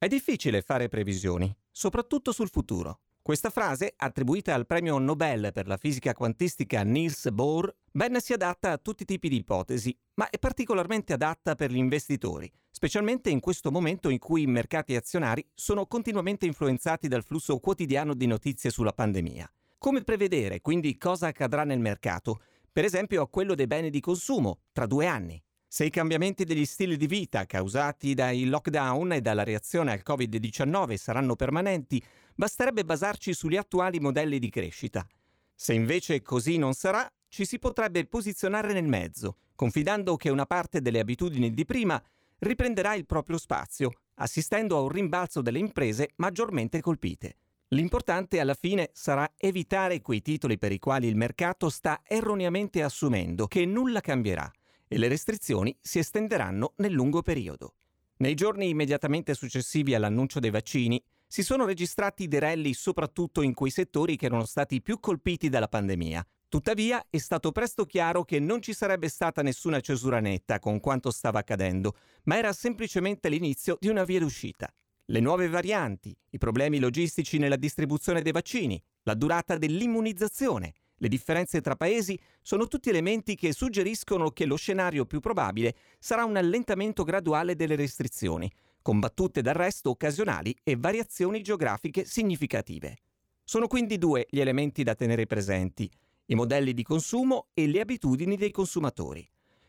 È difficile fare previsioni, soprattutto sul futuro. Questa frase, attribuita al premio Nobel per la fisica quantistica Niels Bohr, ben si adatta a tutti i tipi di ipotesi, ma è particolarmente adatta per gli investitori, specialmente in questo momento in cui i mercati azionari sono continuamente influenzati dal flusso quotidiano di notizie sulla pandemia. Come prevedere quindi cosa accadrà nel mercato, per esempio a quello dei beni di consumo, tra due anni? Se i cambiamenti degli stili di vita causati dai lockdown e dalla reazione al Covid-19 saranno permanenti, basterebbe basarci sugli attuali modelli di crescita. Se invece così non sarà, ci si potrebbe posizionare nel mezzo, confidando che una parte delle abitudini di prima riprenderà il proprio spazio, assistendo a un rimbalzo delle imprese maggiormente colpite. L'importante alla fine sarà evitare quei titoli per i quali il mercato sta erroneamente assumendo che nulla cambierà e le restrizioni si estenderanno nel lungo periodo. Nei giorni immediatamente successivi all'annuncio dei vaccini si sono registrati derelli soprattutto in quei settori che erano stati più colpiti dalla pandemia. Tuttavia è stato presto chiaro che non ci sarebbe stata nessuna cesura netta con quanto stava accadendo, ma era semplicemente l'inizio di una via d'uscita. Le nuove varianti, i problemi logistici nella distribuzione dei vaccini, la durata dell'immunizzazione, le differenze tra paesi sono tutti elementi che suggeriscono che lo scenario più probabile sarà un allentamento graduale delle restrizioni, combattute d'arresto occasionali e variazioni geografiche significative. Sono quindi due gli elementi da tenere presenti, i modelli di consumo e le abitudini dei consumatori.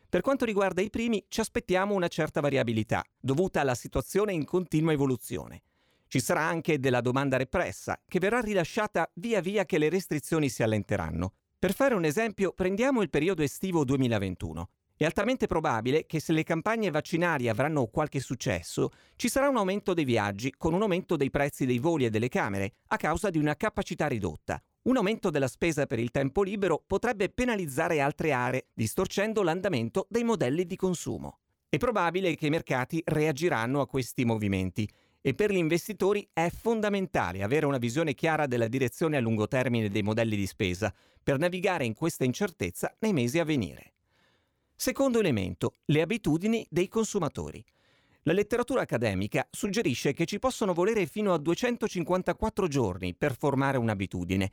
Per quanto riguarda i primi, ci aspettiamo una certa variabilità, dovuta alla situazione in continua evoluzione. Ci sarà anche della domanda repressa, che verrà rilasciata via via che le restrizioni si allenteranno. Per fare un esempio, prendiamo il periodo estivo 2021. È altamente probabile che se le campagne vaccinali avranno qualche successo, ci sarà un aumento dei viaggi con un aumento dei prezzi dei voli e delle camere a causa di una capacità ridotta. Un aumento della spesa per il tempo libero potrebbe penalizzare altre aree, distorcendo l'andamento dei modelli di consumo. È probabile che i mercati reagiranno a questi movimenti e per gli investitori è fondamentale avere una visione chiara della direzione a lungo termine dei modelli di spesa per navigare in questa incertezza nei mesi a venire. Secondo elemento, le abitudini dei consumatori. La letteratura accademica suggerisce che ci possono volere fino a 254 giorni per formare un'abitudine.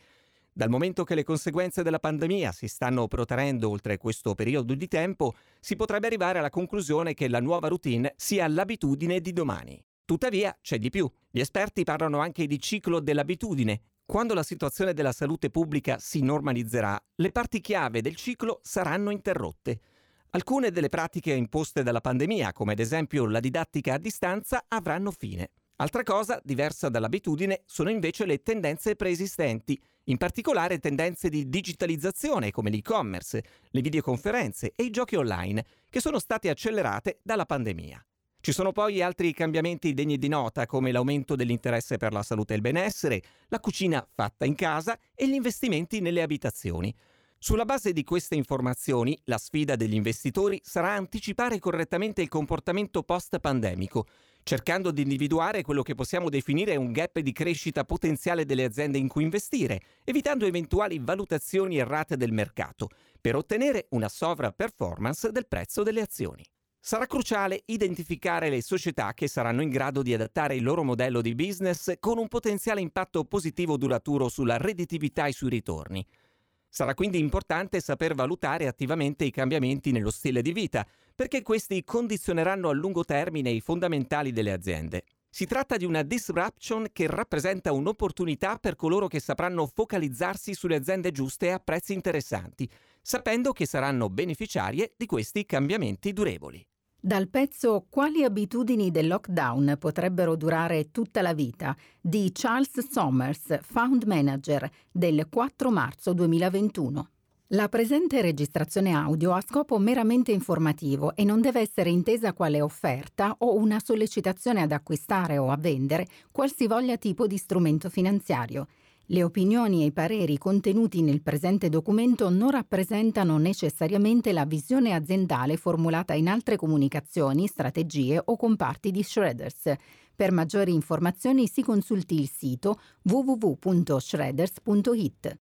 Dal momento che le conseguenze della pandemia si stanno protraendo oltre questo periodo di tempo, si potrebbe arrivare alla conclusione che la nuova routine sia l'abitudine di domani. Tuttavia c'è di più. Gli esperti parlano anche di ciclo dell'abitudine. Quando la situazione della salute pubblica si normalizzerà, le parti chiave del ciclo saranno interrotte. Alcune delle pratiche imposte dalla pandemia, come ad esempio la didattica a distanza, avranno fine. Altra cosa, diversa dall'abitudine, sono invece le tendenze preesistenti, in particolare tendenze di digitalizzazione come l'e-commerce, le videoconferenze e i giochi online, che sono state accelerate dalla pandemia. Ci sono poi altri cambiamenti degni di nota come l'aumento dell'interesse per la salute e il benessere, la cucina fatta in casa e gli investimenti nelle abitazioni. Sulla base di queste informazioni, la sfida degli investitori sarà anticipare correttamente il comportamento post-pandemico, cercando di individuare quello che possiamo definire un gap di crescita potenziale delle aziende in cui investire, evitando eventuali valutazioni errate del mercato, per ottenere una sovra performance del prezzo delle azioni. Sarà cruciale identificare le società che saranno in grado di adattare il loro modello di business con un potenziale impatto positivo duraturo sulla redditività e sui ritorni. Sarà quindi importante saper valutare attivamente i cambiamenti nello stile di vita, perché questi condizioneranno a lungo termine i fondamentali delle aziende. Si tratta di una disruption che rappresenta un'opportunità per coloro che sapranno focalizzarsi sulle aziende giuste a prezzi interessanti, sapendo che saranno beneficiarie di questi cambiamenti durevoli. Dal pezzo Quali abitudini del lockdown potrebbero durare tutta la vita di Charles Somers, Found Manager, del 4 marzo 2021. La presente registrazione audio ha scopo meramente informativo e non deve essere intesa quale offerta o una sollecitazione ad acquistare o a vendere qualsivoglia tipo di strumento finanziario. Le opinioni e i pareri contenuti nel presente documento non rappresentano necessariamente la visione aziendale formulata in altre comunicazioni, strategie o comparti di Shredders. Per maggiori informazioni si consulti il sito www.shredders.it.